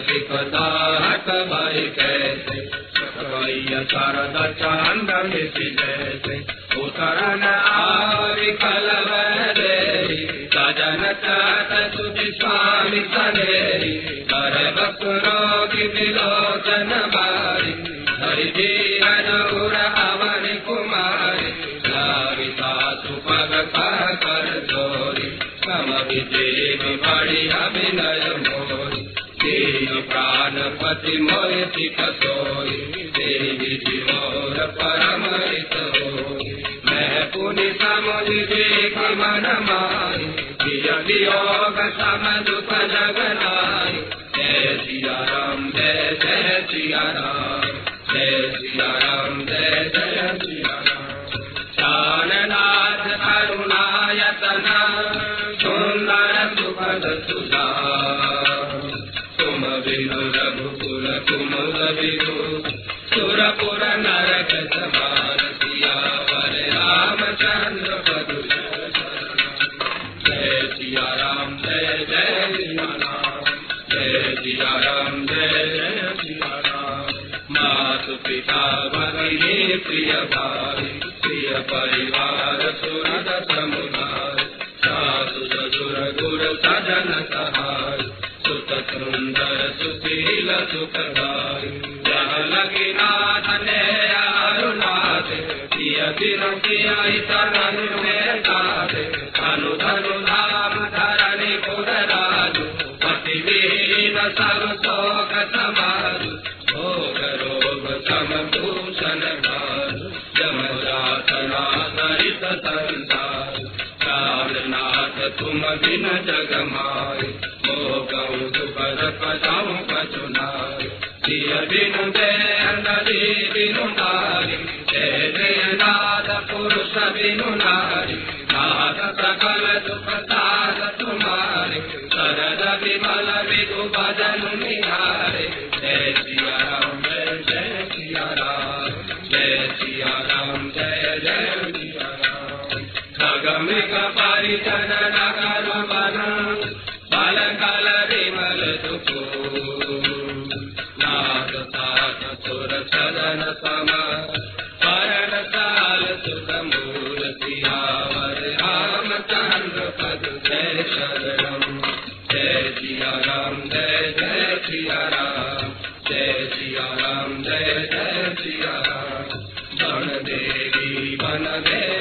सिखदाहट भई कैसे? सकैया शारदा चांदन जैसे। उतरन आरि कलवर मधुपन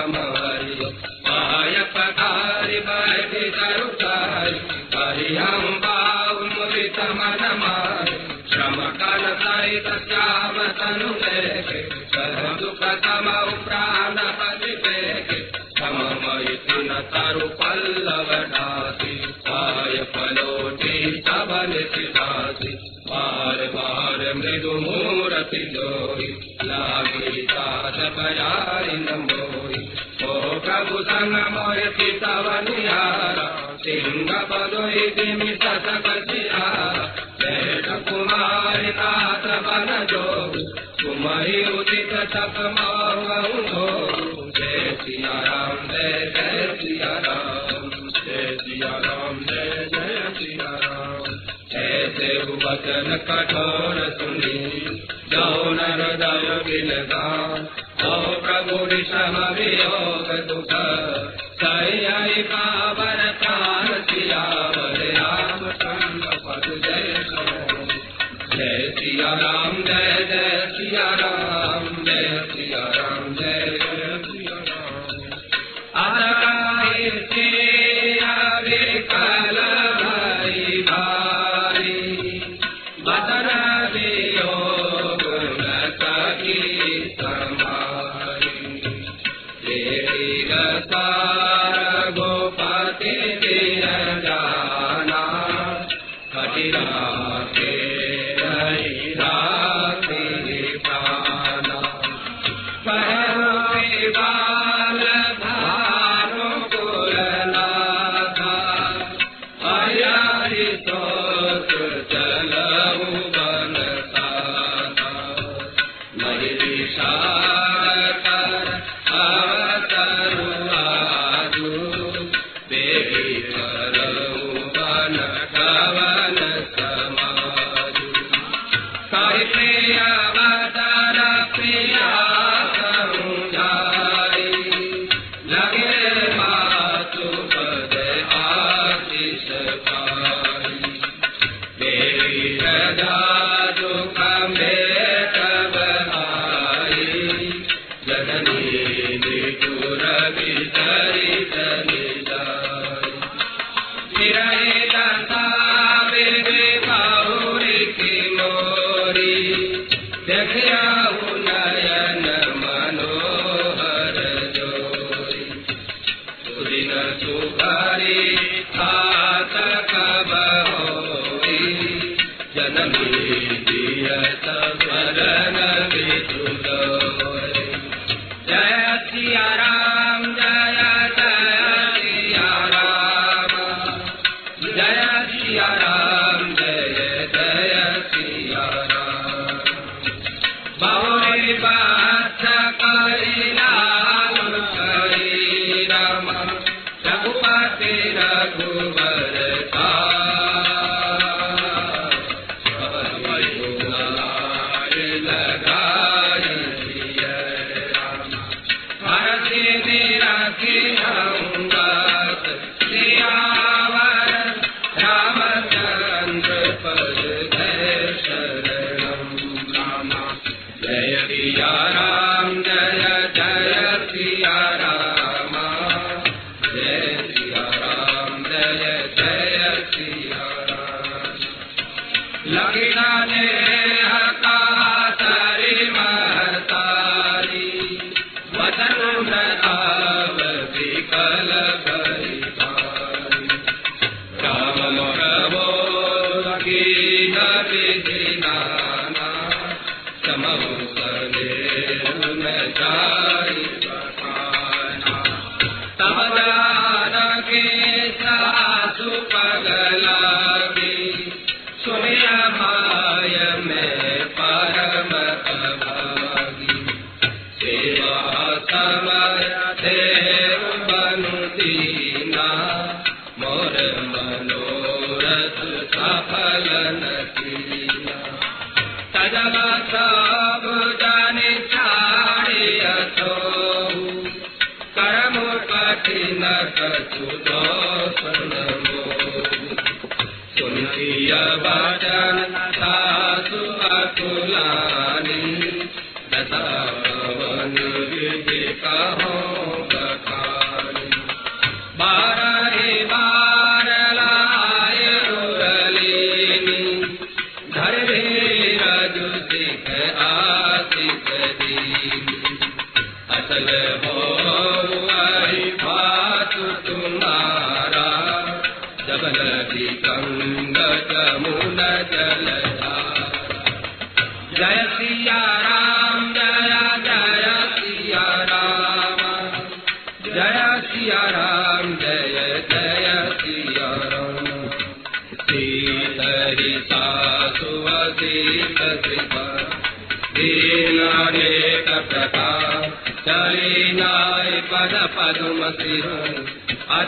Brahma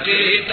ीत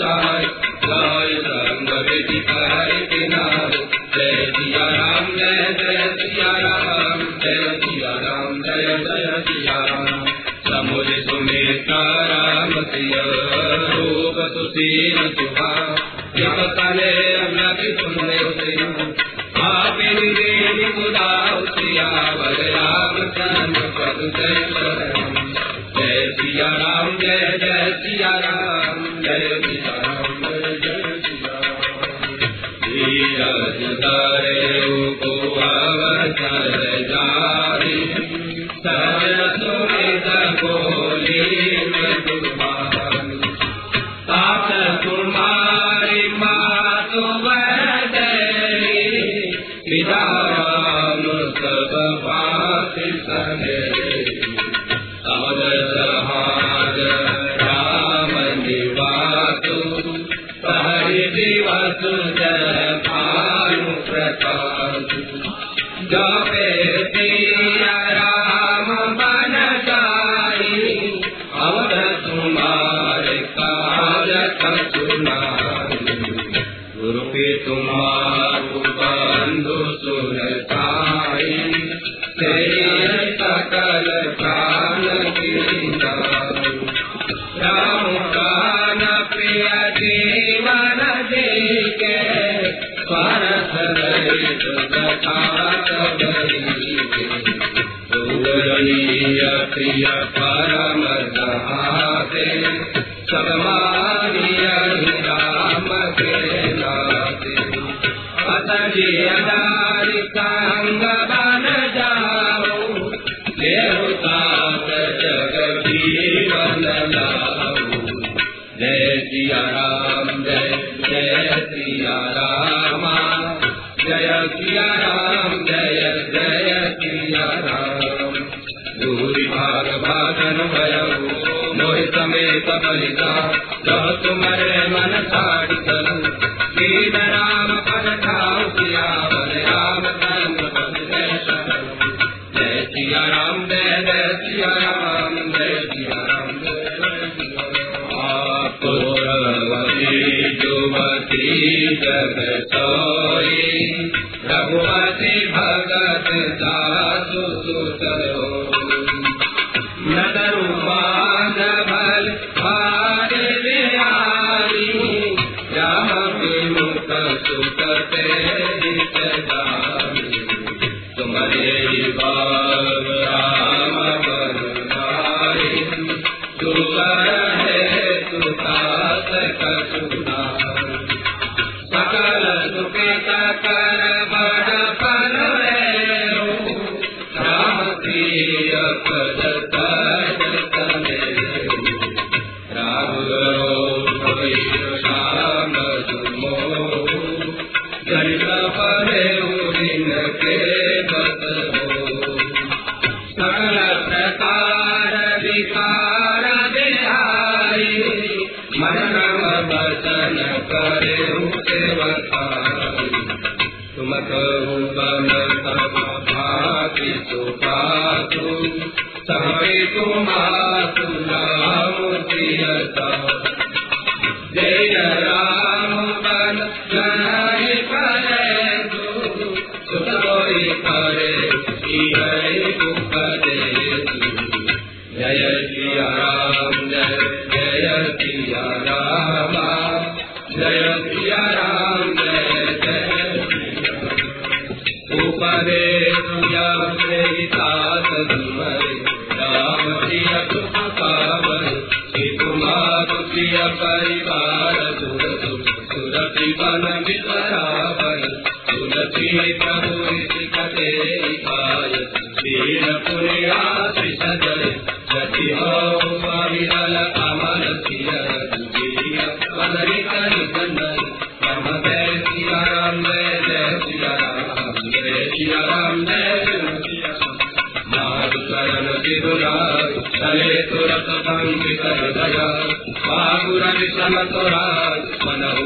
जा रहा है Liberado. विषम तोराय मनहु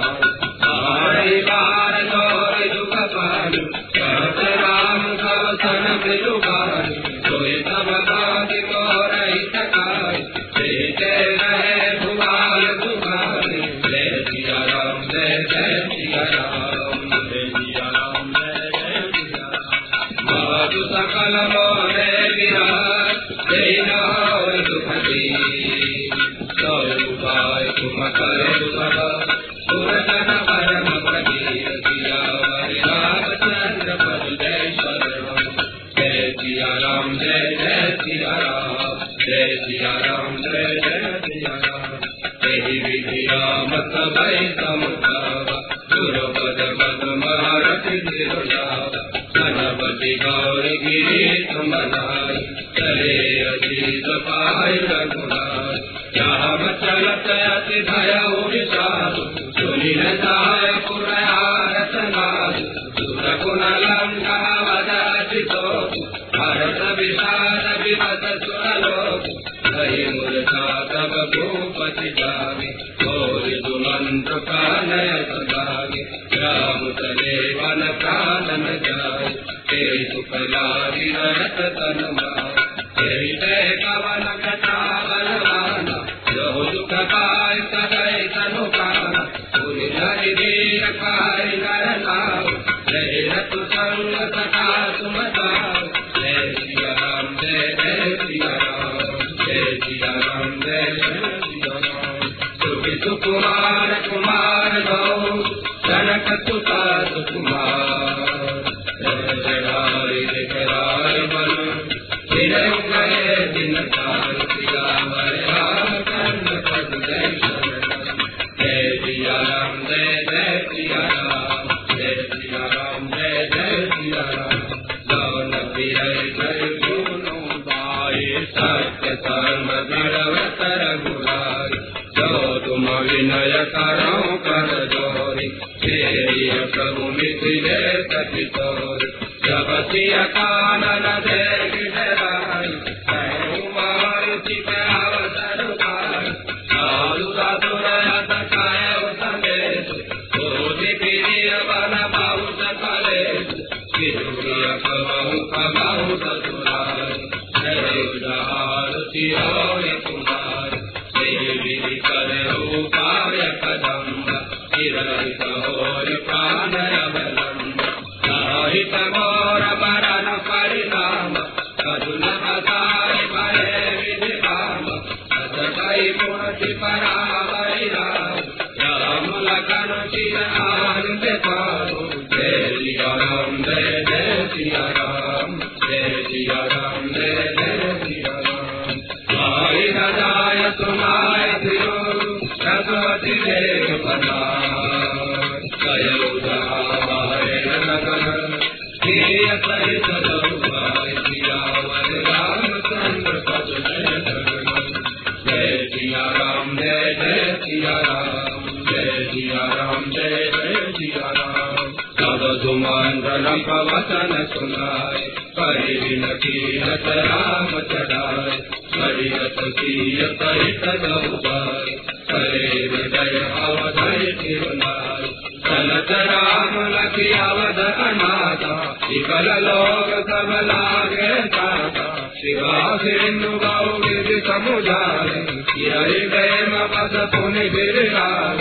मृदुमण्डलम् पवचन सुनाय परिणकीरत राम चराय परियत सीयत परितगौवाय करे हृदय अवधय तिरुनाय सनत राम लखि अवध अनादा विकल लोक सब लागे दादा शिवासेनु गौ गिर समुदाय गिरय गय मद पुनि गिर लाल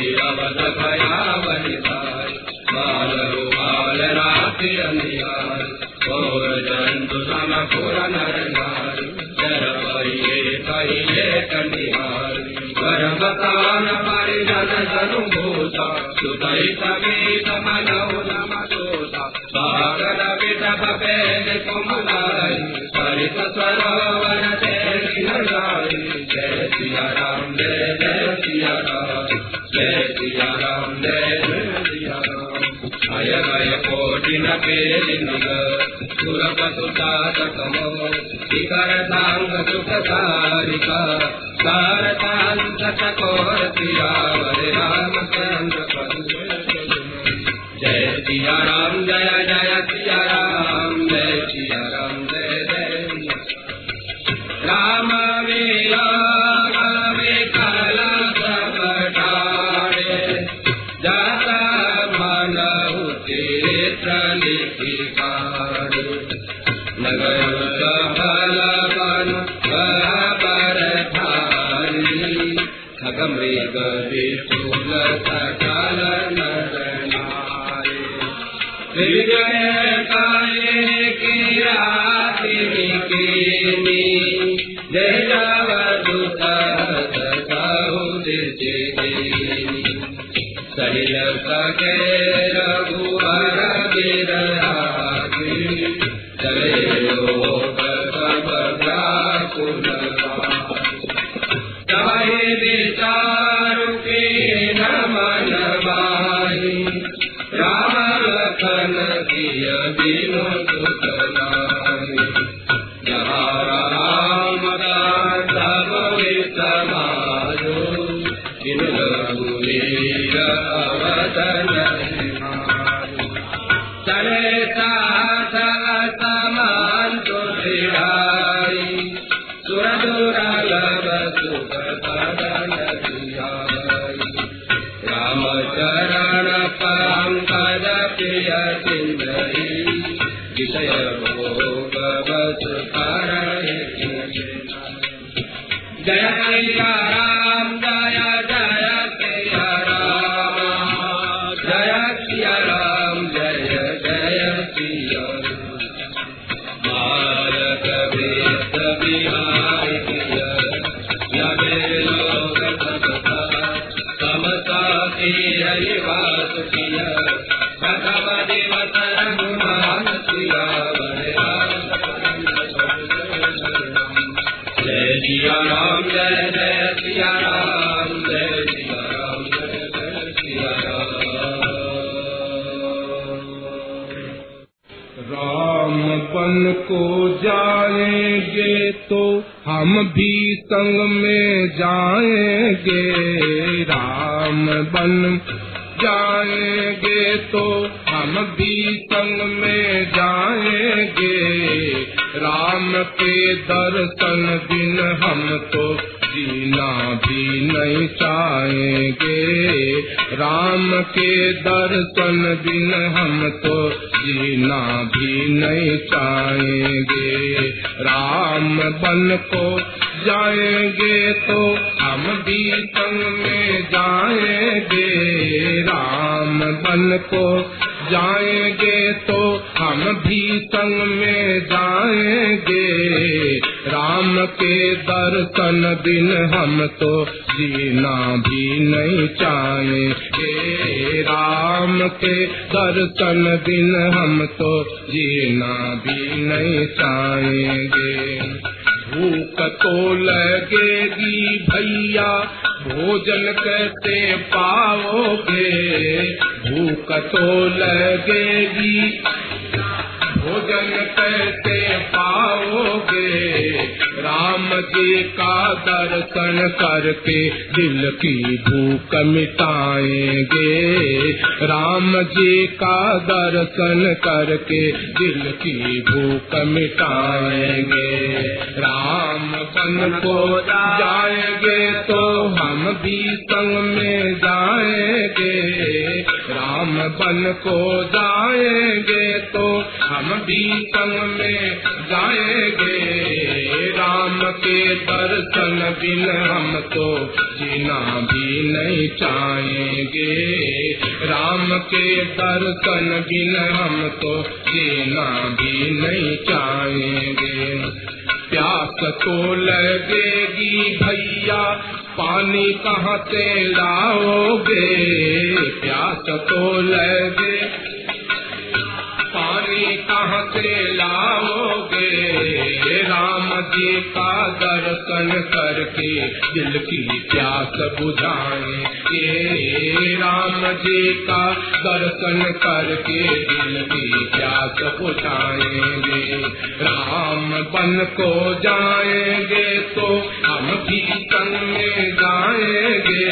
गिरवद भया Vanita Jai Siya Ram, Jai Jai Siya Ram, Jai అయనయ కోటిన పేరినుగ సురపసుతారకమో ఇకర సాంగ సుఖ సారిక సారతాంతక కోరతి రావరే రామచంద్ర జయ సియా రామ జయ జయ సియా రామ జయ సియా రామ జయ జయ రామ వీరా हम भी संग में जाएँगे, राम बन जाएँगे तो हम भी संग में जाएँगे। राम के दर्शन बिन हम तो जीना भी नहीं चाहेंगे। राम के दर्शन बिन हम तो जीना भी नहीं चाहेंगे। राम बन को जाएँगे तो हम भी संग में जाएँगे। राम बन को जाएँगे तो हम भी संग में जाएँगे। राम के दर्शन दिन हम तो जीना भी नहीं चाहेंगे। राम के दर्शन दिन हम तो जीना भी नहीं चाहेंगे। भूख तो लगेगी भैया। भोजन कैसे पाओगे? भूख तो लगेगी। भोजन कैसे पाओगे? राम जी का दर्शन करके दिल की भूख मिटाएँगे। राम जी का दर्शन करके दिल की भूख मिटाएँगे। राम बन को जाएँगे तो हम भी संग में जाएँगे। राम बन को जाएँगे तो हम संग में जाएँगे। राम के दर्शन बिन हम तो जीना भी नहीं चाहेंगे। राम के दर्शन बिन हम तो जीना भी नहीं चाहेंगे। प्यास तो लगेगी भैया, पानी कहाँ से लाओगे? प्यास तो लगे पानी कहाँ से लाओगे? राम जी का दर्शन करके दिल की प्यास बुझाए। बुझाएँगे राम जी का दर्शन करके दिल की प्यास बुझाएँगे। राम बन को जाएँगे तो हम भी तन में जाएँगे।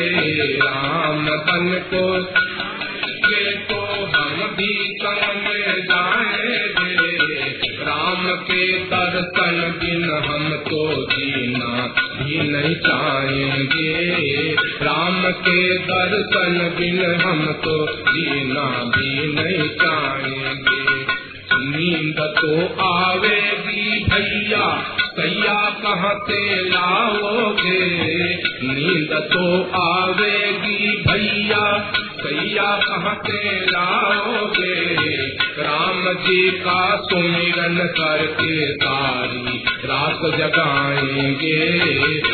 राम बन को तो भी संग में जाएँगे। राम के दर्शन बिन हम तो जीना भी नहीं चाहेंगे। राम के दर्शन बिन हम तो जीना भी नहीं चाहेंगे। नींद तो आवेगी भैया, सैया कहाँ से लाओगे? नींद तो आवेगी भैया, सैया कहाँ से लाओगे? राम जी का सुमिरन करके सारी रात जगाएँगे।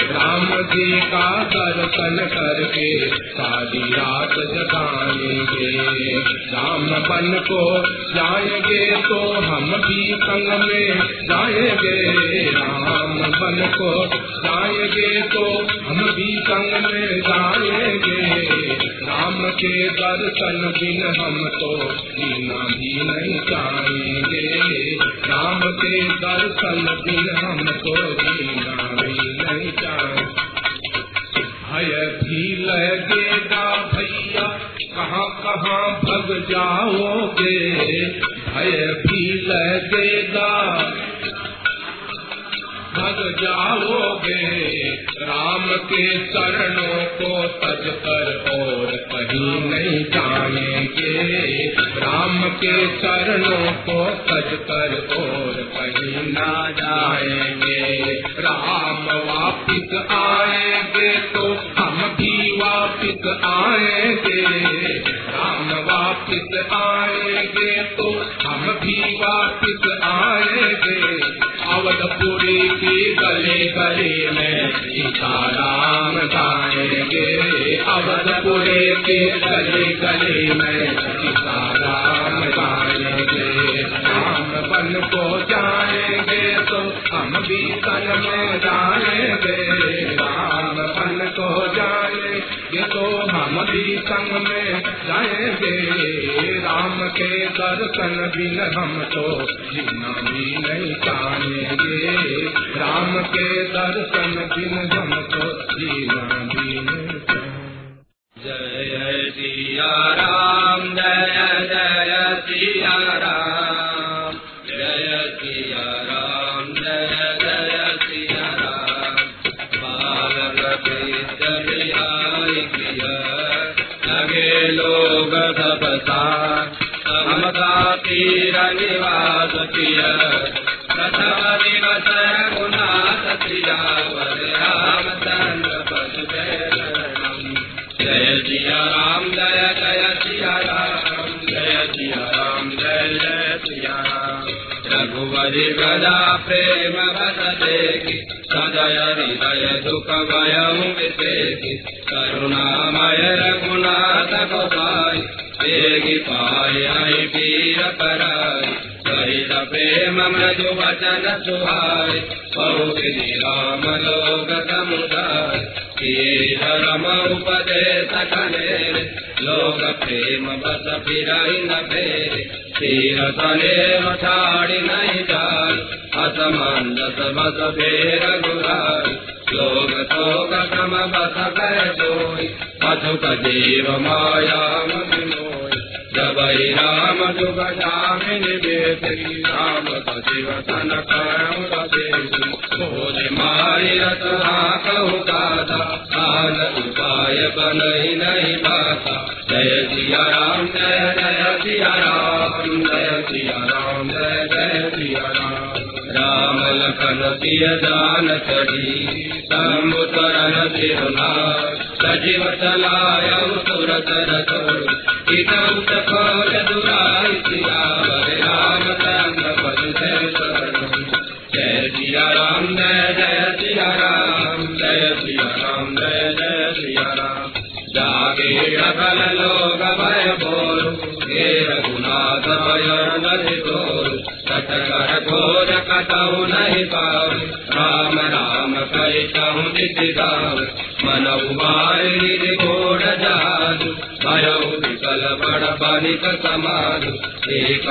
राम जी का दर्शन करके सारी रात जगाएँगे। राम बन को जाएँगे तो हम भी संग में जाएँगे, राम बन को जाएँगे तो हम भी संग में जाएँगे। राम के दर्शन बिन हम तो जीना भी नहीं चाहेंगे राम के दर्शन बिन हम तो जीना भी नहीं चाहेंगे भय भी लगेगा भैया कहाँ कहाँ भग जाओगे? भय भी लगेगा भग जाओगे, राम के चरणों को तज कर और कहीं नहीं जाएँगे। राम के चरणों को तज कर और कहीं ना जाएँगे। राम वापिस आएँगे तो हम भी वापिस आएँगे। राम वापिस आएँगे तो हम भी वापिस आएँगे। अवधपुरी की गले गले में सीताराम गाएँगे अवधपुरी की गले गले में सीताराम गाएँगे हम बन को जाएँगे तो हम भी तन में जाएँगे भी संग में जाएँगे राम के दर्शन बिन हम तो जीना भी नहीं चाहेंगे। राम के दर्शन बिन हम तो जीना भी नहीं जय सिया राम, जय रघुवरि प्रेम देखि सदय हृदय दुख भयं करुणामय रघुनाथ गोसाई देहि पाय आई पीर सहित प्रेम मृदु सुहाय। बहुविधि राम लोक समुदाय धर्म उपदेश लोक प्रेम बस फिराई न फेरे तीर तले छाड़ी नहीं बस फेर गुराई लोग शोक सम बस कर सोई जीव माया मोय जबई राम जुग जामिन बेटी, राम सचिव सन करुण भोज मारी रत कहु गाथा काल उपाय बनई नहीं बाता। लखन सिय जान चढ़ी समुतरन सिरुनार सजीव चलाय सुरत रथ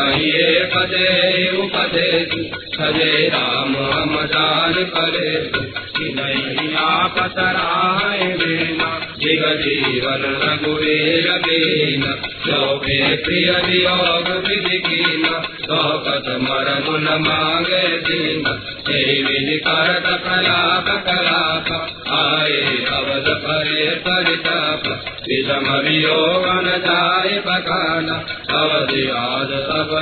ही एक दे उपदेश। सजे राम, हम जान करे जीवन रघुवीर बीन लोके प्रिय वियोग बखान अवधि आज सब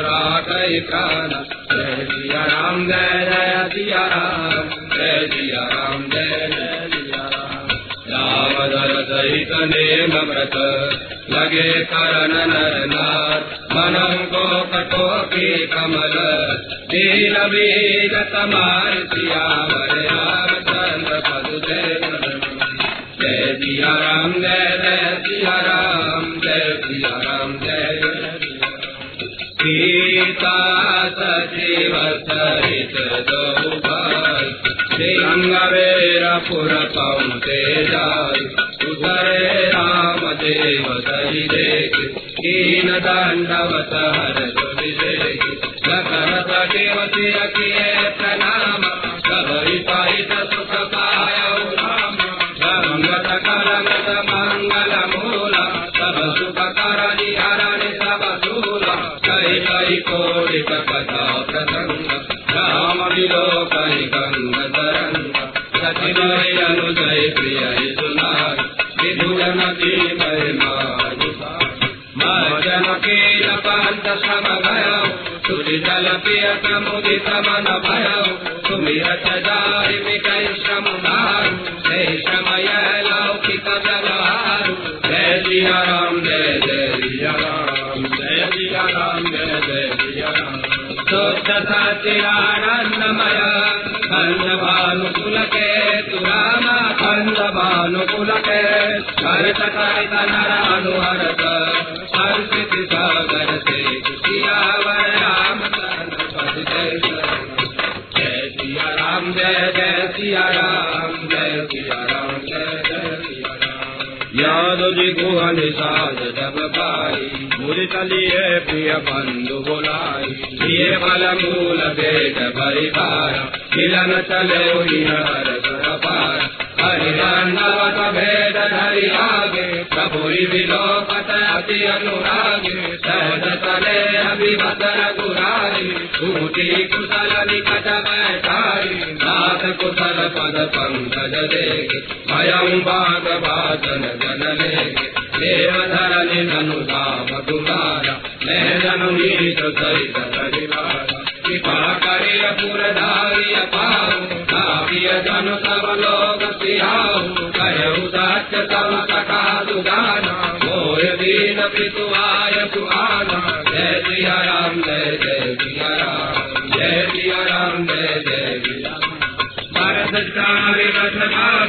चमके नपहंत सम भय सुजल पिय समुदित मन भय सुमिरत दारिमि कै समुदार जय समय लौकिक व्यवहार जय सिया राम जय जय सिया जय सिया राम जय जय सिया राम सोच सचिरानंदमय खंड भानुकुलके तुराम खंड भानुकुलके हरत करित नर अनुहरत याद जी गुहन साध जब पाई। मुझ चलिए प्रिय बंधु बोलाई। ये बल मूल बेट परिवार मिलन चले हर कर पार। हरिनवत भेद धरि आगे। प्रभु विलोपत अति अनुरागे। सहज चले अभिमत रघुरारी कुशल निकट बैठारी। कुशल पद पंकज देगे भयं बाग बाजन जन लेगे देव धरनि ननु धाम तुम्हारा मैं जनु नीत सहित परिवारा कृपा करे पुरधारी अपाऊ काव्य जन सब लोग सियाऊ कहु सत्य तम कथा सुदाना मोर दीन पितु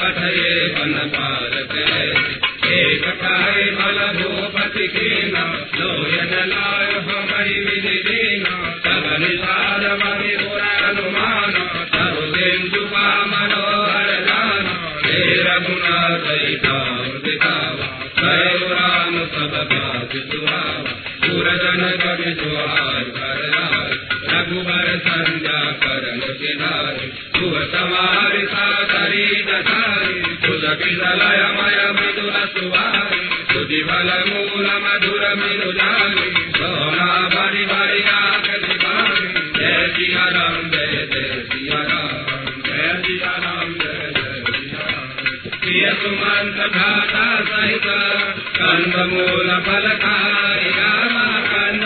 पठये वन पार एक खाए बल भूपति कीना लोयन लाय हमारी विधि दीना तब निषाद मणि अनुमान तब पा मनोहर गाना हे रघुनाथ दिखावा कहो राम सब बात सुहावा सूरजन कवि सुहार कर रघुबर संध्या करन सिधारी सुह समारि सादरी दधारी सुलकी दलय मय मृदुल सुवारी सुधि बल मूल मधुर मिलु जारी सोना भरी भरी जय सिया राम जय जय सिया राम जय सिया राम जय जय सिया सहित कंद मूल फलकारी राम कंद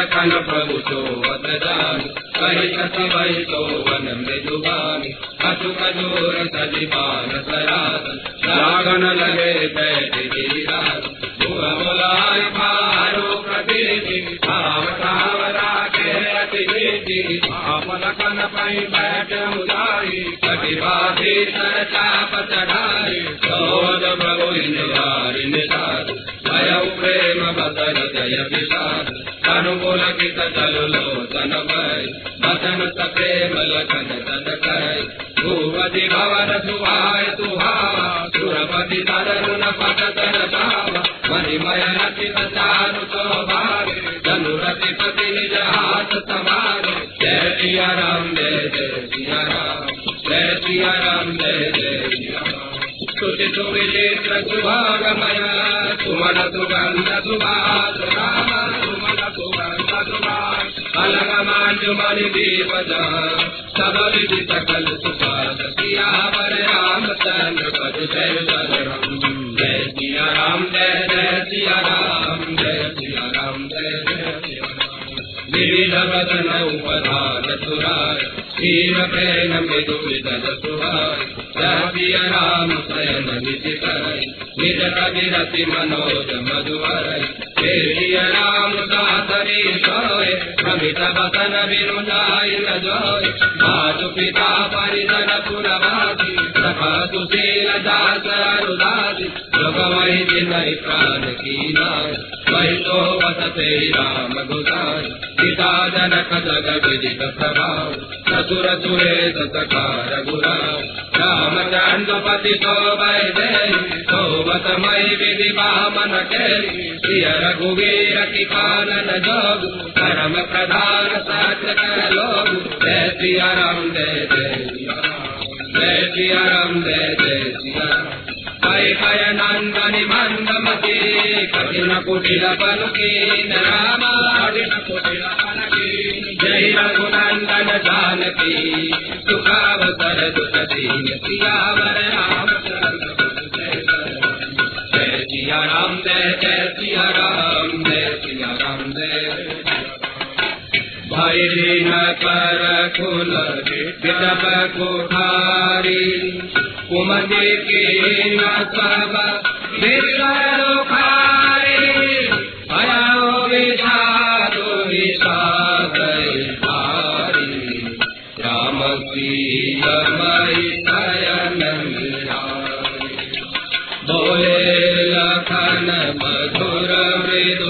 लखन प्रभु सोवत जान कही कति वही तो वन मृदुबानी अचु कजोर सजीवान सरासन लागन लगे बैठ गिरिराज भुआ बोलाय पारो प्रकृति भाव भाव राखे अति प्रीति आप लखन पई बैठ उदारी कटी बाधी सर चाप चढ़ाई सोज प्रभु निवारी प्रेम बदल जय विषाद अनुकूल कित चलो लोचन भय। बचन सप्रेम लखन तन कय भूपति भवन सुहाय सुहावा। सुरपति तरन पटतन भावा मणिमय रचित चारु सौभाग्य धनुरति पति निज हाथ समारे जय सिया राम, जय जय सिया राम। जय सिया राम, जय जय सिया राम। स्तुति सुविचित्र सुभागमय सुमन जय सिया राम जय जय सिया राम विविध वदन उपधान सुराय हीन प्रेम मृदु विदन सुहाय जय राम शयन निधि करय निज कवि रति मनोज मधुहरय हे राम सातरी सोय प्रमित बिनु जाय न जोय मातु पिता परिजन पुरवासी सखा सुशील दास अरुदासी लोक वही जिनहि प्राण की नाय महितो वसते राम गुदार पिता जनक जग विदित प्रभाव ससुर सुरे सकार गुराव रामचंद्र पति तो वैदे सोवत मई विधि बामन के प्रिय रघुवीर की पालन जोग, परम प्रधान सात्र कर लोग। जय सिया राम, जय जय सिया जय सिया राम, जय जय सिया नन्दनि मन्दमते करुणकुटिलपलुकेन रामार्णकुटिलपलके जय रघुनन्दन जानकी सुखावसर दुःखदीन प्रियावर राम, जय सिया राम, जय जय सिया राम, जय सिया राम। जय भय दिन कर कुल विदप कोठारी कुमति के न सब विश्वखारी भयो विषादो विषाद भारी राम सीत मई शयन बोले लखन मधुर मृदु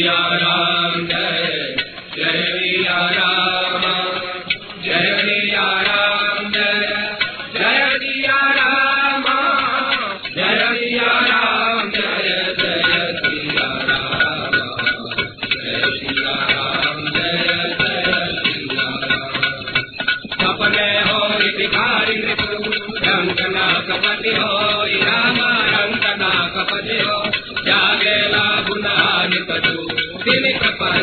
दिया राम।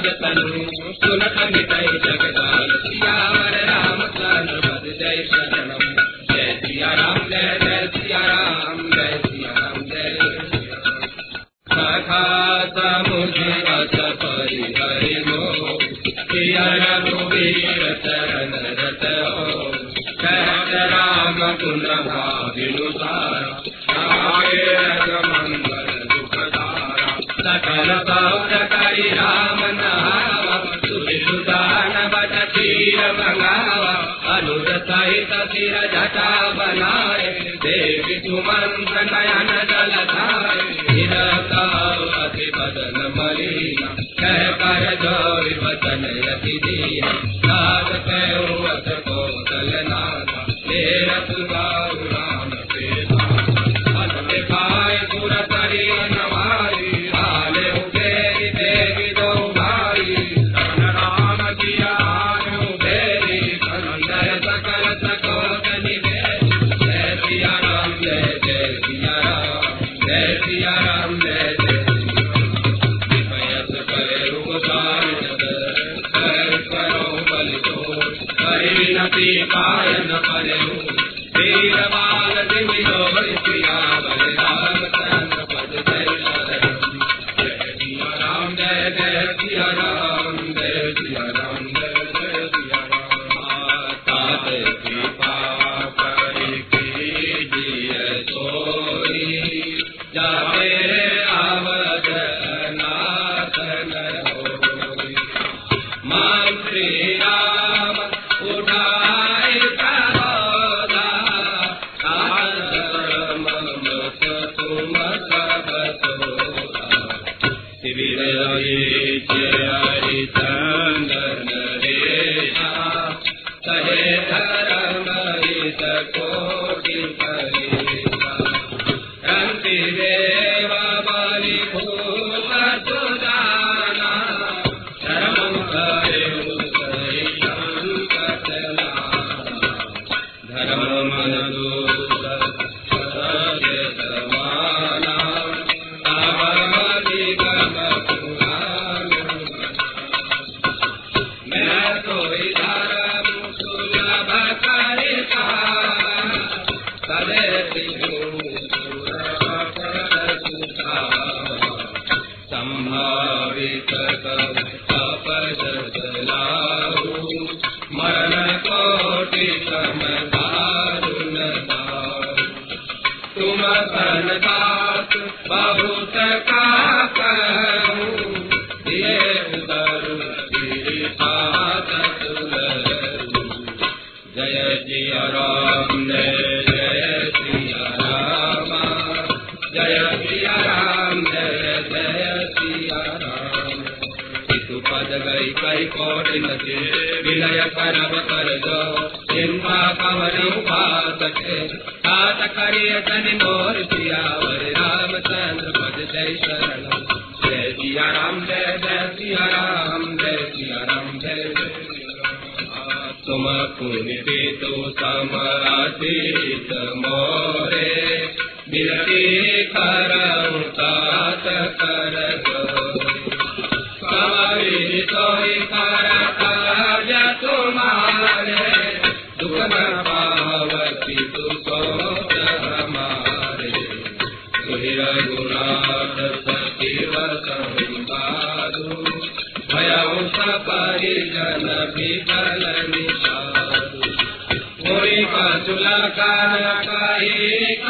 मदद मांगी है सोलह है जय जय राम जय जय सिया राम जय सिया राम पद गई कई कौट नचे विनय करव कर दो निम्मा कमर उपासक तात करिय तन मोर सियावर रामचंद्र पद जय शरण जय सिया राम जय जय सिया राम जय सिया राम जय तुम पुण्य दे तो समातीत मोरे बिलते करम तात Take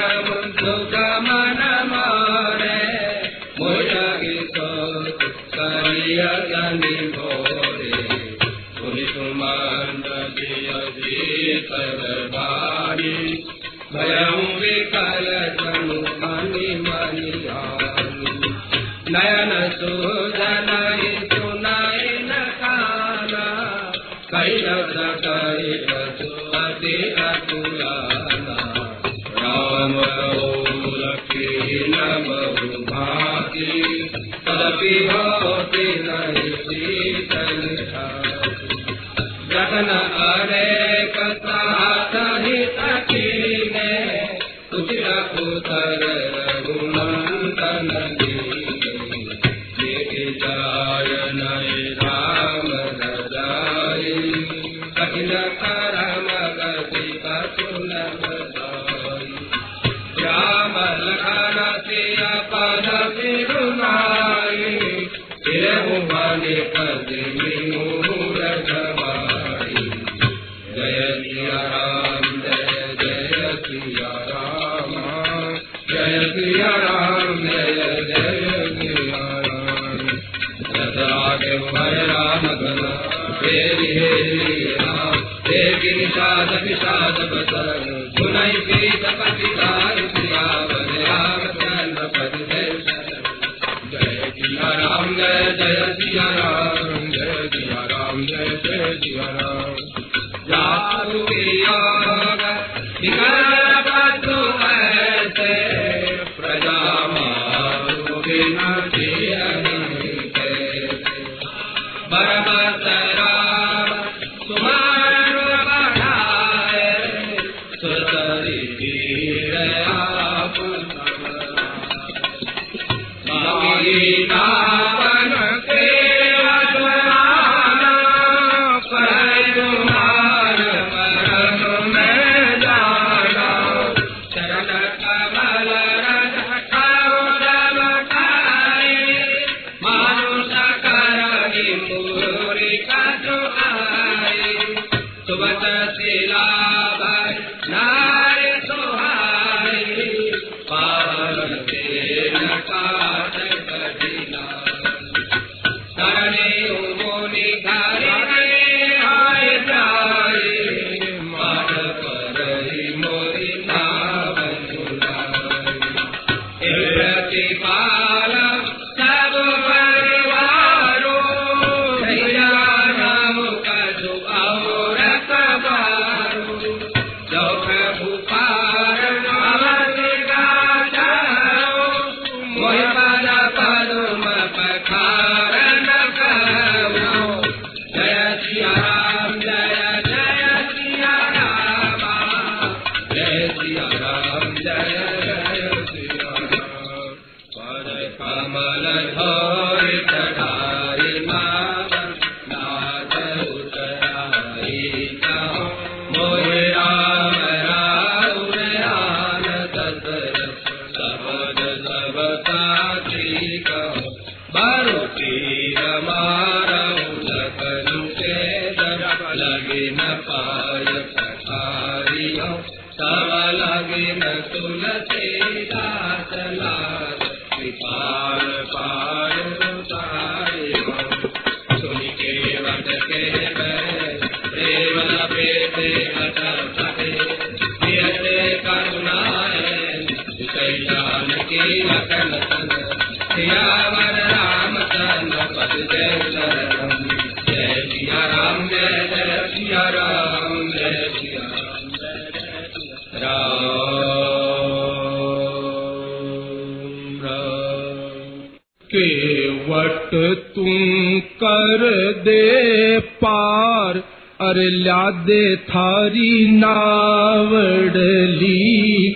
पार, अरे लादे थारी नावड़ली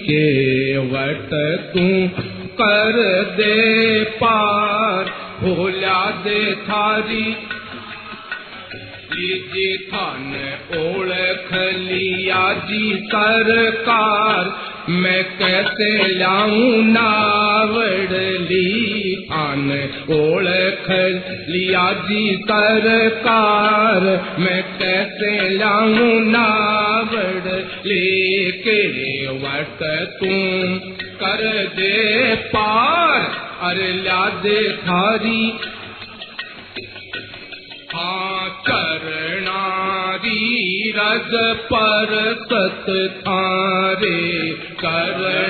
के वट तू कर दे पार। हो लादे थारी जी थान ओख लिया जी सरकार, मैं कैसे लाऊं नावड़ली थान ओख लिया जी सरकार। पार मैं कैसे लाऊं नावड़ लेके वट तू कर दे पार, अरे ला दे थारी। हाँ करनारी रज पर सत थारे, कर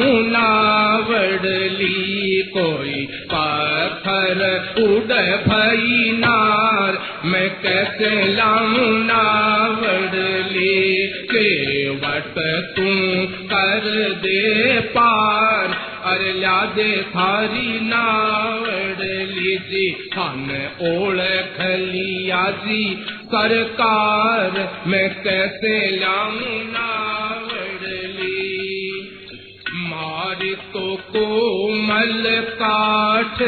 मुनावड़ली कोई पाथर उड़ भई नार मैं कैसे लाऊं नावड़ली केवट तू कर दे पार? अरे ला दे थारी नावड़ली जी हम ओड़ खलिया जी, सरकार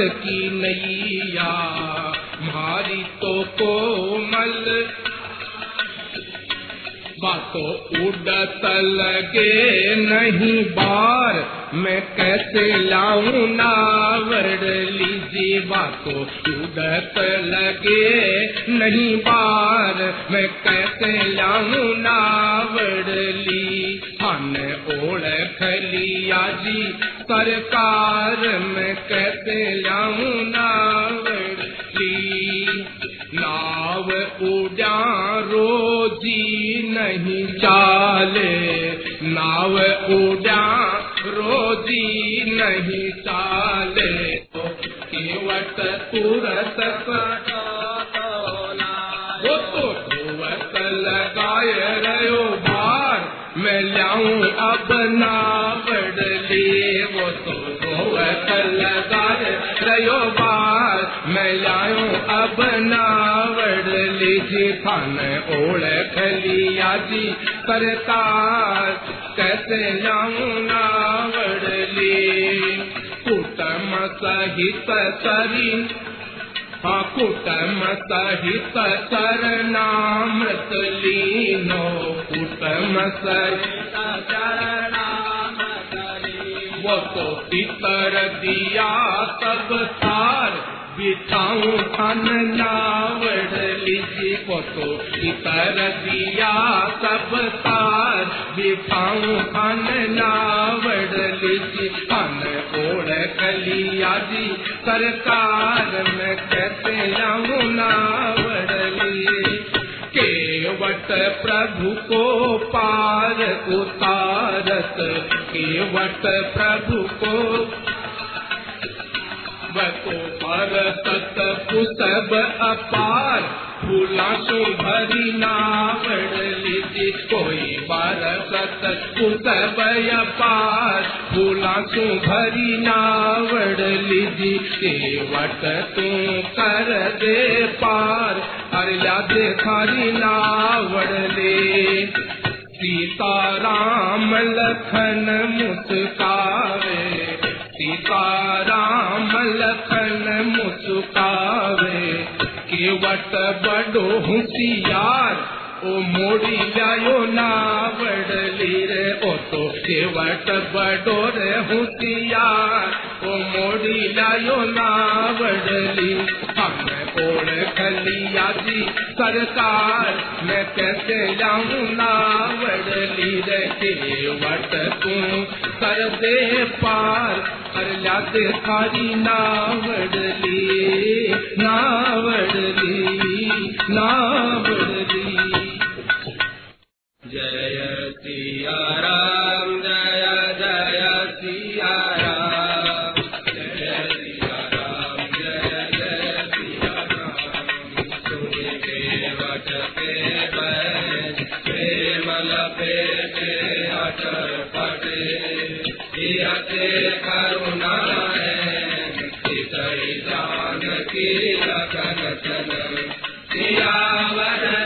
की नैया, मारी तो कोमल। बातो उड़त लगे नहीं बार, मैं कैसे लाऊं नावड़ लीजिए? बातो उड़त लगे नहीं बार, मैं कैसे लाऊं नावड़ ली? हन ओढ़ खलिया जी सरकार मैं कैसे लाऊं नावड़। ली नाव उड़ा रोजी नहीं चाले। नाव उड़ा रोजी नहीं चाले। केवट तुरत वो तो लगाए रहो बार। मैं लाऊं अब नावड़ रहो बार मैं लाऊं अब नावड़ लीजिए खान ओढ़ खलिया जी सरकार कैसे लाऊं नावड़ ली कुटम सहित सरी हाँ कुटम सहित चरणामृत लीनो। कुटम सहित वो तो पितर दिया सब सार बिछाऊं खन नावड़ लीजिए वो तो पितर दिया सब सार बिछाऊं खन नावड़ लीजिए खन ओढ़ कलिया जी, सरकार में कैसे नावड़ लिए केवट प्रभु को पार उतारत केवट प्रभु को बको पर सत पुसब अपार। फूला सो भरी नावड़ लीजिए कोई बार सत पुसब अपार। फूला सो भरी नावड़ लीजिए केवट तू कर दे पार। अरला दे खारी नावड़ ले। सीता राम लखन मुस्कावे सीता राम लखन मुस्कावे, केवट बड़ो होशियार, ओ मोड़ी जायो ना बड़ली रे ओ तो केवट बड़ो रे होशियार, ओ मोड़ी जायो ना बड़ली हम ओढ़ खलिया जी, सरकार मैं कैसे लाऊं नावड़ली रे केवट तू? कर दे पार कर लाते खारी नावड़ली नावड़ली नावड़ली जय सिया राम, जय इहते करुणा इतई जान की लखन चलन। सियावर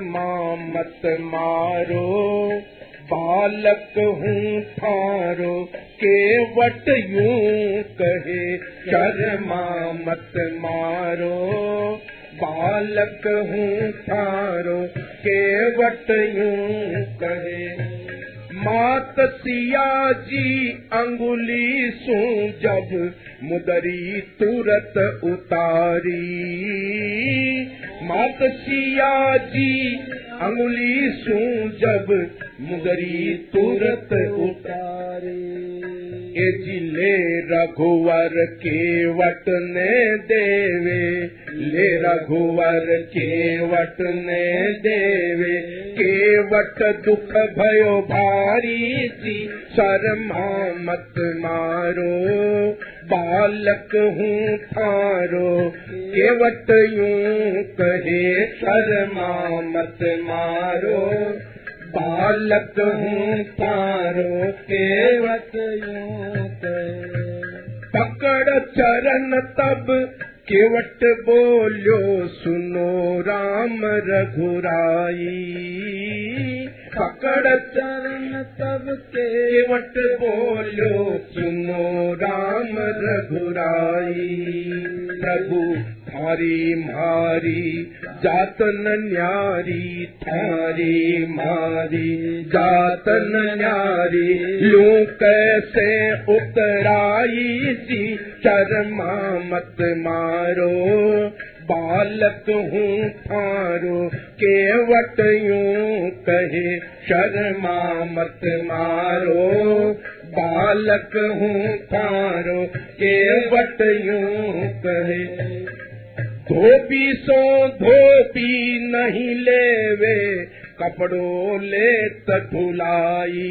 मत मारो बालक हूँ थारो यूं कहे शर्मा मत मारो बालक हूँ थारो केवट यूं कहे मात सिया जी अंगुली सू जब मुदरी तुरत उतारी। मात सिया जी अंगुली सू जब मुदरी तुरत उतारी जिले रघुवर के वट ने देवे। ले रघुवर के वट ने देवे। के वट दुख भयो भारी सी शर्मा मत मारो। बालक हूँ थारो केवट यूं कहे शर्मा मत मारो बालक हूँ तारो केवत पकड़ चरण तब केवट बोलो सुनो राम रघुराई। केवट बोलो सुनो राम रघुराई। प्रभु थारी मारी जातन न्यारी थारी मारी जातन न्यारी लू कैसे उतराई सी शर्मा मत मारो बालक हूँ थारो केवट यूं कहे शर्मा मत मारो। बालक हूँ केवट यूं कहे। धोबी सो धोबी नहीं लेवे कपड़ों ले धुलाई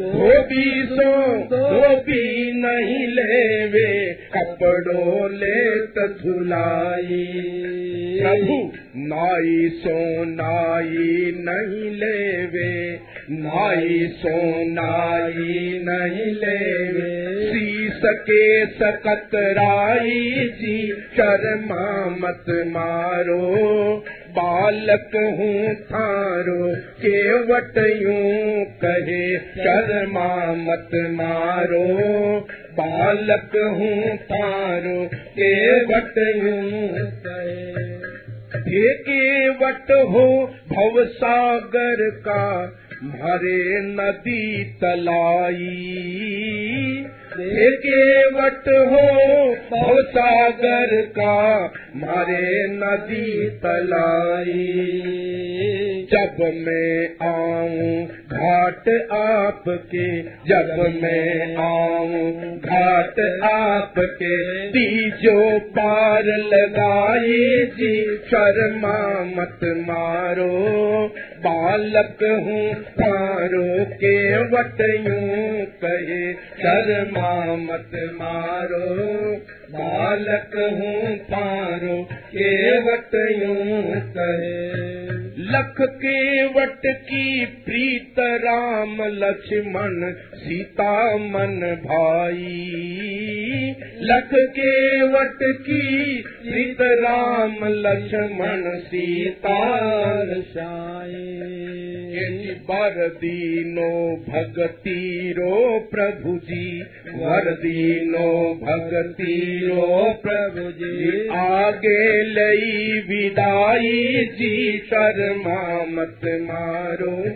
धोबी सो धोबी नहीं लेवे, कपड़ों ले धुलाई। प्रभु, नाई सो नाई नहीं लेवे, नाई सोनाई नहीं लेवे। शीस के सकतराई जी, शर्मा मत मारो बालक हूँ थारो केवट यूं कहे शर्मा मत मारो। बालक हूँ तारो केवट यूं कहे हे केवट हो भव सागर का भरे नदी तलाई केवट हो सागर का, मारे नदी तलाई। जब मैं आऊँ, घाट आपके, जब मैं आऊँ, घाट आपके, तीजो पार लगाई जी, शर्मा मत मारो। बालक हूँ तारो के वट यूँ कहे, शर्मा मत मारो बालक हूँ तारो के वट यूं कहे लख के वट की प्रीत राम लक्ष्मण सीता मन भाई। लख के वट की प्रीत राम लक्ष्मण सीता वर दीनो भगती रो प्रभु जी। वर दीनो भगती रो प्रभु जी। आगे लई विदाई जी शर्मा। मत मारो,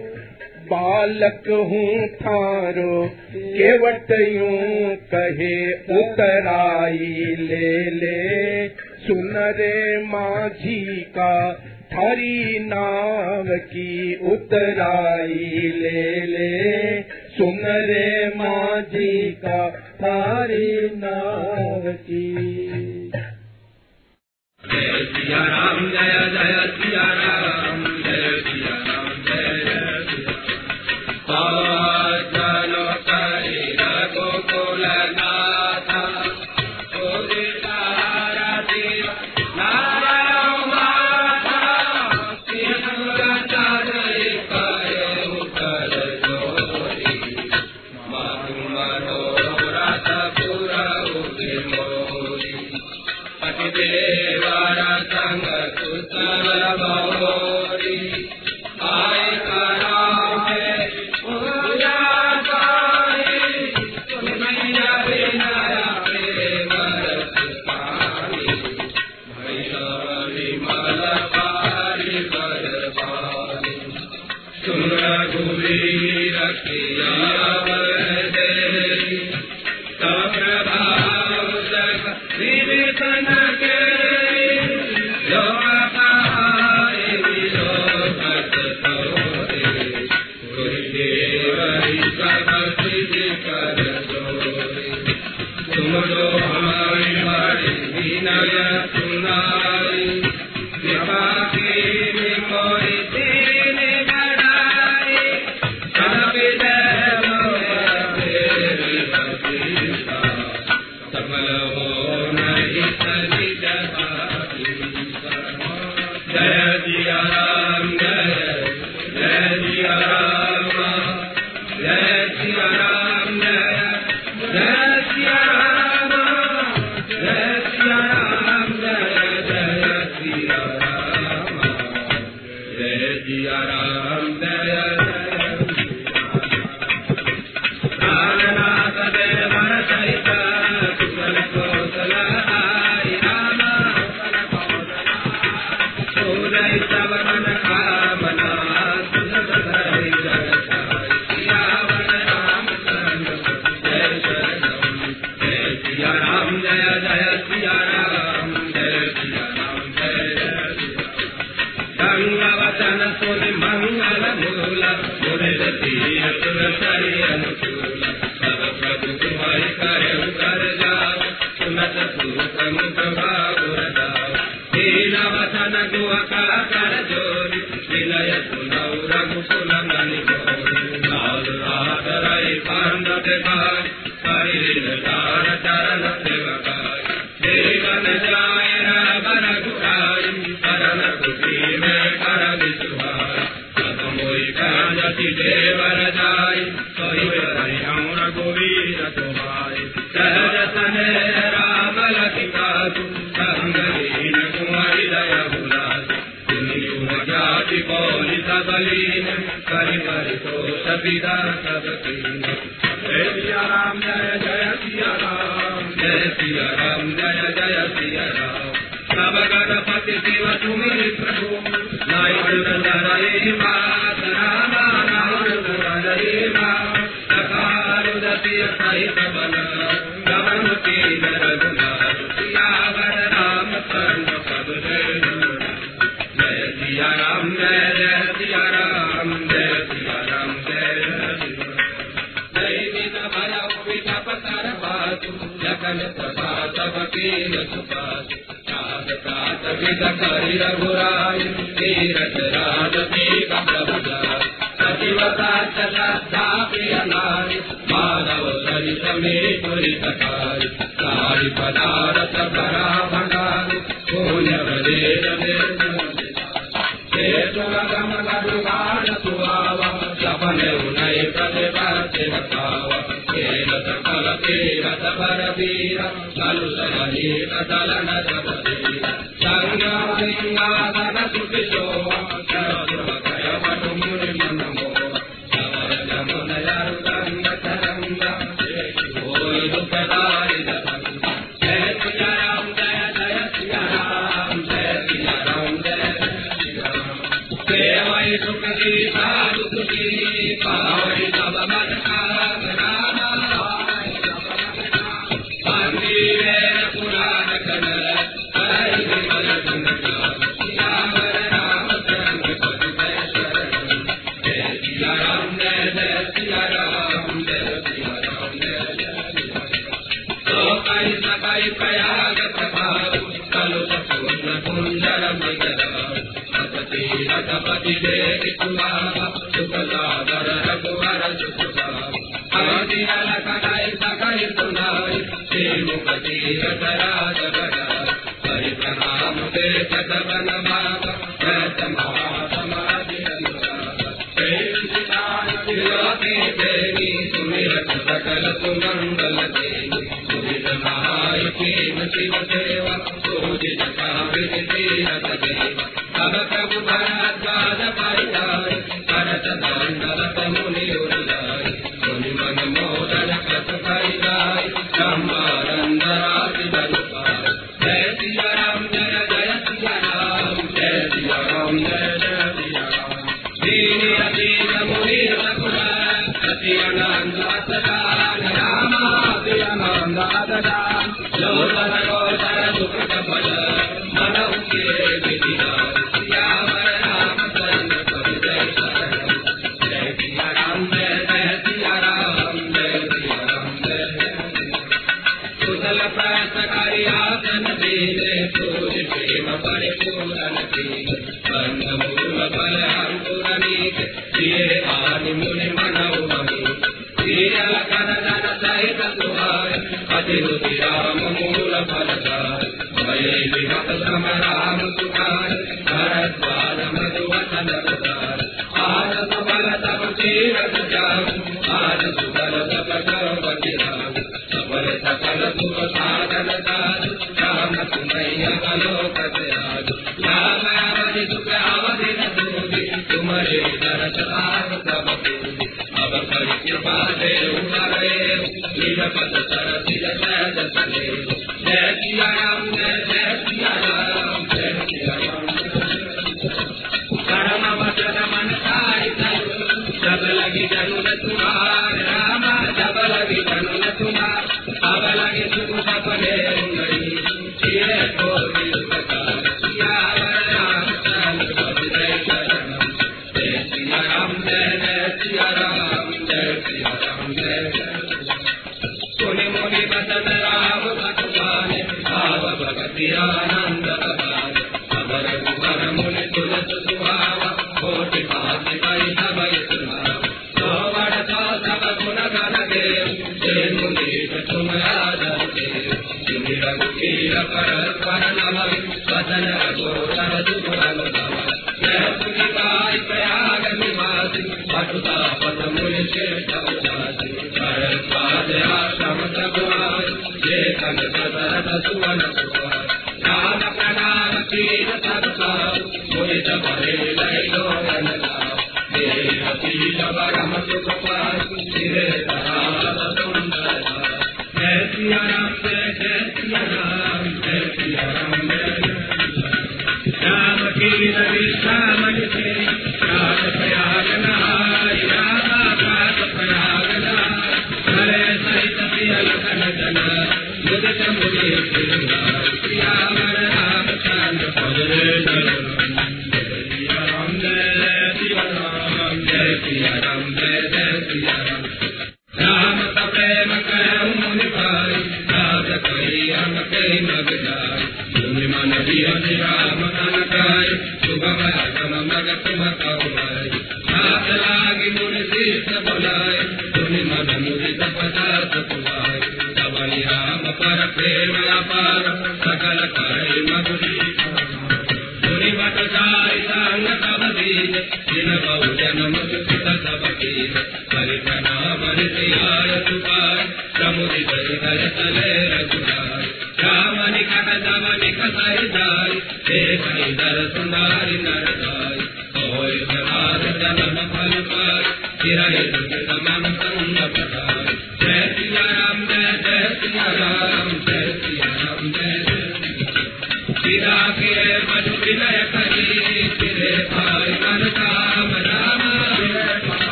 बालक हूँ थारो, केवट यूँ कहे, उतराई ले ले। सुन रे माझी का थारी नाव की उतराई ले ले। सुन रे माझी का थारी नाव की। जय सिया राम, जय जय सिया राम।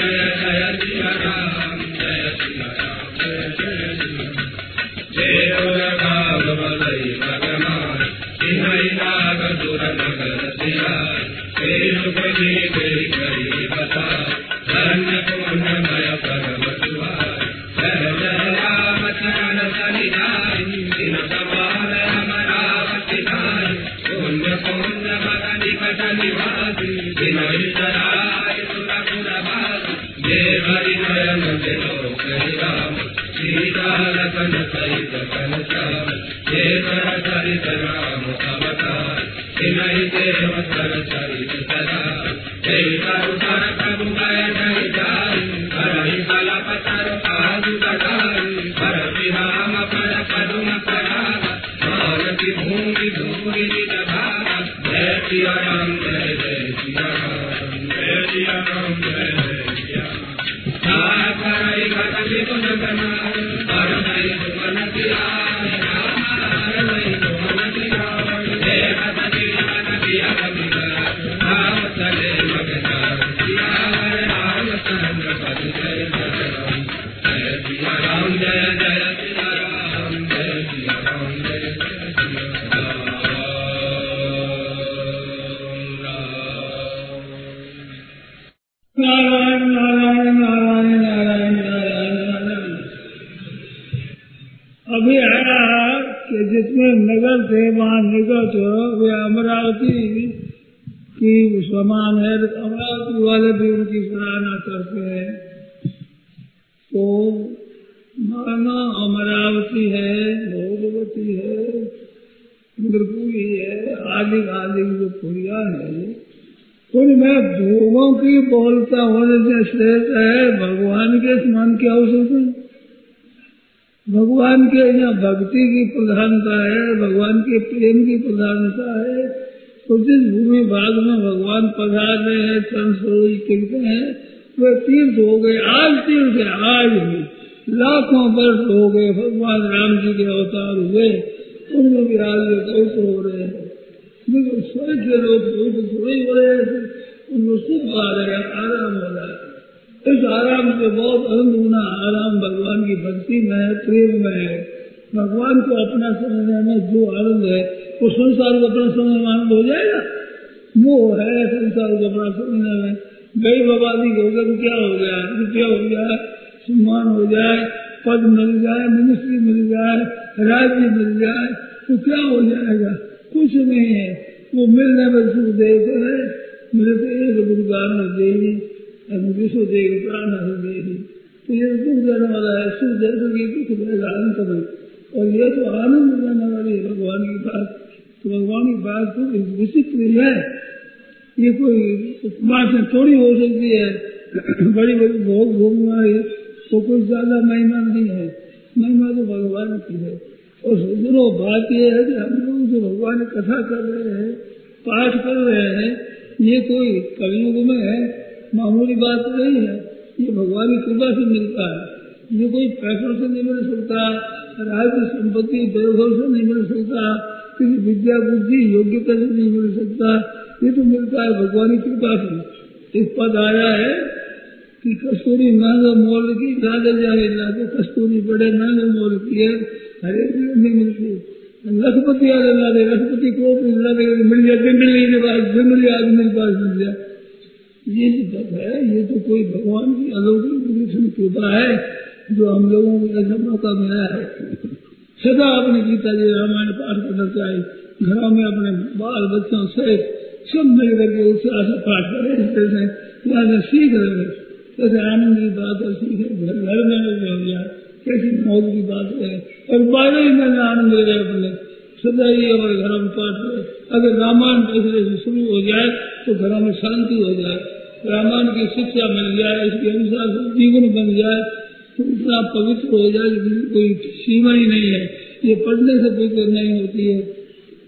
Amen. कैसे आनंद की बात है सीखे घर घर में हो गया, कैसी मौत की बात है। और बारह ही महीने आनंद ले रहे अपने सदा ही हमारे घरों में पाठ है। अगर रामायण कैसे शुरू हो जाए तो घरों में शांति हो जाए। रामायण की शिक्षा मिल जाए, इसके अनुसार जीवन बन जाए तो इतना पवित्र हो जाए कोई सीमा ही नहीं है। ये पढ़ने से कोई नहीं होती है।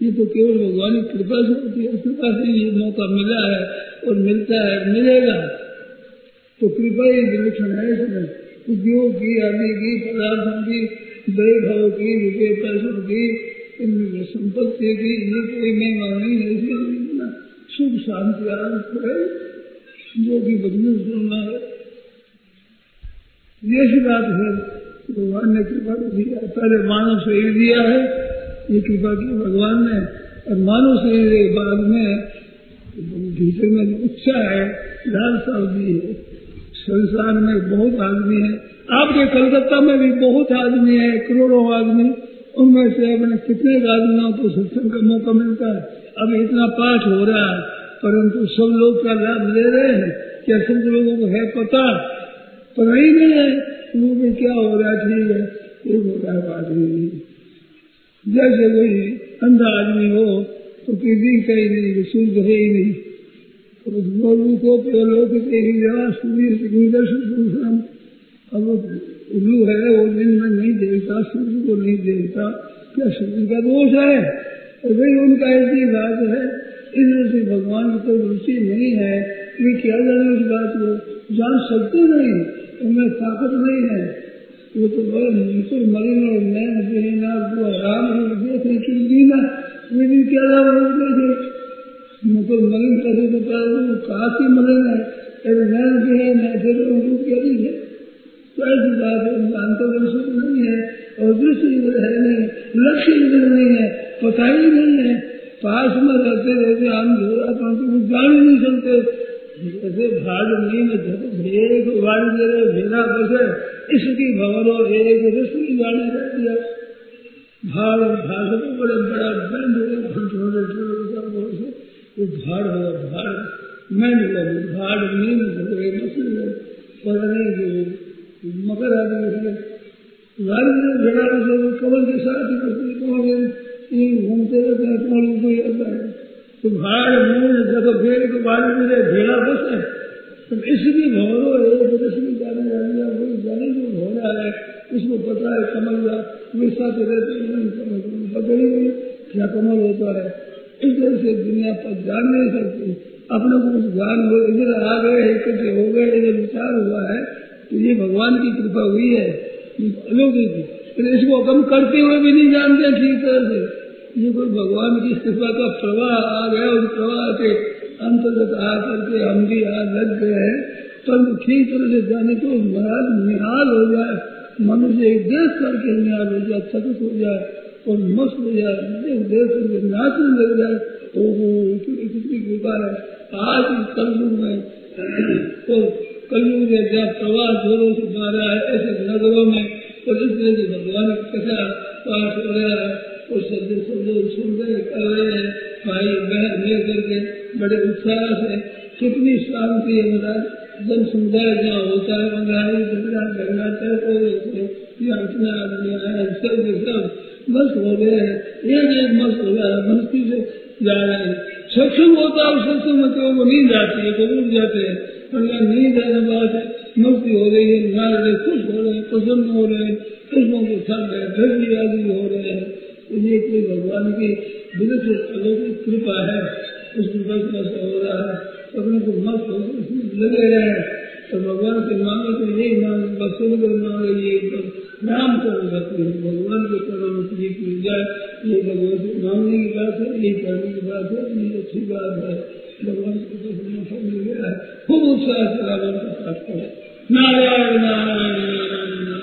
ये तो केवल भगवान की कृपा से होती है कृपा से ये मौका मिला है और मिलता है, मिलेगा। तो कृपा ही विलक्षण है इसमें उद्योग की, आदि की, पदार्थों की, वैभव की, रुपये, पैसों की संपत्ति की ये कोई महिमा नहीं है इसलिए सुख, शांति, आनंद है जो कि बदलू सुनना है। ये बात है, भगवान ने कृपा को दिया। पहले मानव शरीर दिया है, ये कृपा की भगवान ने। और मानव शरीर के बाद में भीतर में इच्छा है लालसा दी है। संसार में बहुत आदमी है। आपके कलकत्ता में भी बहुत आदमी है, करोड़ों आदमी। उनमें से अपने कितने आदमियों को सत्संग का मौका मिलता है। अब इतना पाठ हो रहा है, परंतु सब लोग का लाभ ले रहे हैं। क्या सब लोगों को है पता? ही नहीं है। लोग क्या हो रहा है, ठीक है। एक हो रहा है बात नहीं। जैसे कोई अंधा आदमी हो तो किसी का ही नहीं है ही नहीं। अब उल्लू है वो दिन में नहीं देखता सूर्य को नहीं देखता क्या सूर्य का दोष है भाई उनका ऐसी बात है इधर से भगवान की कोई रुचि नहीं है ये क्या जाने इस बात को जान सकते नहीं उनमें ताकत नहीं है वो तो बड़े मलिन और बेना आराम क्या तो क्या काफ़ी मलिन है? अरे नैन भी है न फिर रूप क्या है? तो ऐसी बात है अंतर्दर्शन नहीं है, और दृष्टि इधर है नहीं, लक्ष्य इधर नहीं है पता ही नहीं है। पास में रहते रहते हम झोरा परंतु कुछ जान ही नहीं सकते। जैसे भाग नहीं में झक भेद उगाड़ दे रहे, भेदा बसे इसकी भवरो एक दृष्टि गाड़ी रह दिया भाग भाग बड़े बड़ा बैंड घंटों वो भाड़ हुआ भाड़ मैं भाड़ नहीं बोले मछली पता नहीं जो मकर है गाड़ी में झगड़ा से कमल के साथ ही कमल ये घूमते रहते हैं कमल को आता है तो भाड़ मूल जब भेड़ के बारे में भेड़ा बस है। तो इसकी भवरो एक रश्मि जाने वाली वही जाने जो हो रहा है। उसको पता है कमल का वे साथ रहते हैं ही नहीं क्या कमल होता है? तरह से दुनिया पर जान नहीं सकती। अपने को कुछ ज्ञान हो इधर आ गए इकट्ठे हो गए, इधर विचार हुआ है तो ये भगवान की कृपा हुई है। की इसको कम करते हुए भी नहीं जानते ठीक तरह से। ये कोई भगवान की कृपा का प्रवाह आ गया, उस प्रवाह के अंतर्गत आ करके हम भी यहाँ लग गए तब ठीक तरह से जाने को महाराज निहाल हो जाए, मनुष्य एक देश करके निहाल हो जाए चकित हो जाए। और मस्त हो जाए। एक देश करके नाचने लग जाए। ओहो कितनी कृपा है। आज इस कलयुग में तो कलयुग में जब प्रवास जोरों से मारा है ऐसे नगरों में तो इस तरह से भगवान कथा, पाठ हो रहा है। और सब सब लोग सुन रहे, कर रहे हैं, भाई, बहन मिल करके बड़े उत्साह से, कितनी शांति है महाराज। जन समुदाय जहाँ होता है, महाराज गंगा या इतना आदमी आया सब सब मस्त हो गए हैं। एक एक मस्त हो गया मस्ती से जा रहे हैं। सत्संग होता है सत्संग में तो वो नींद आती है उठ जाते हैं। पर यहाँ नींद आने बाद मस्ती हो रही है। नाच रहे खुश हो रहे हैं, प्रसन्न हो रहे हैं। खुशबों को गए, धरती आदि हो रहे हैं। ये कोई भगवान की विलक्षण अलौकिक कृपा है। उस कृपा से ऐसा हो रहा है। अपने को मस्त हो लगे रहे तो भगवान से मांगे तो यही मांगे, बस मांगे ये नाम कर भगवान के चरण की की जाए ये भगवान को मांगने की बात है, ये करने की बात है, ये अच्छी बात है। भगवान को तो हमेशा मिल गया है। खूब उत्साह से रावण का पाठ करें। नारायण नारायण नारायण।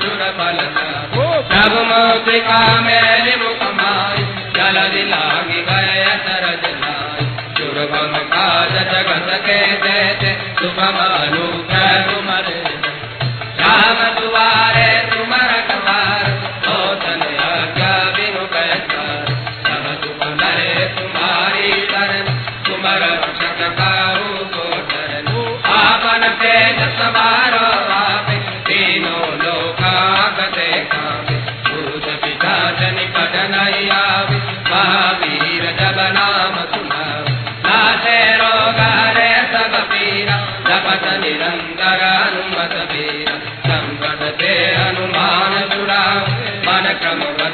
కరుణ బలత ప్రభు మౌతికా మేలి ముఖమాయి జలది లాగి గయ తరజనాయి దుర్భం కాజ జగత కే దేతే శుభమాను ప్రభు మరే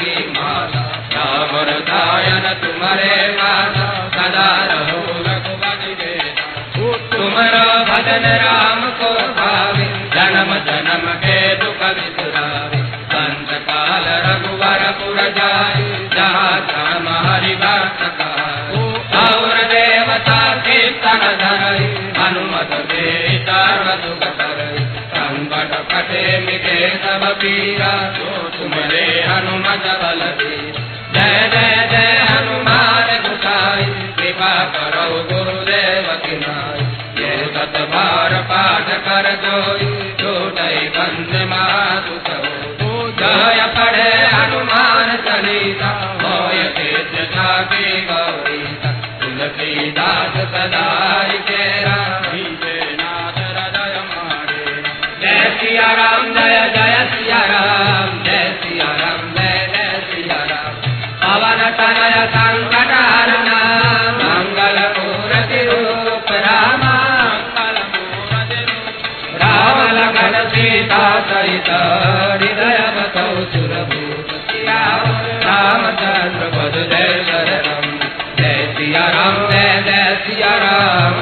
की माता। राम तुम्हारे माता। सदा रहो रघुपति तुम्हारा भजन सब पीरा हनुमत बल जय जय जय हनुमान गुसाई, कृपा करो गुरुदेव की ये सत बार पाठ कर जोई छोटे कंद मातु जय पढ़े हनुमान चलीसा, होय तेज जागे गौरी तुलसीदास सदाई तेरा जय सिया राम, जय सरित हृदयमतौ सुरभूपतियाव जय शरणं राम जय जय सिया राम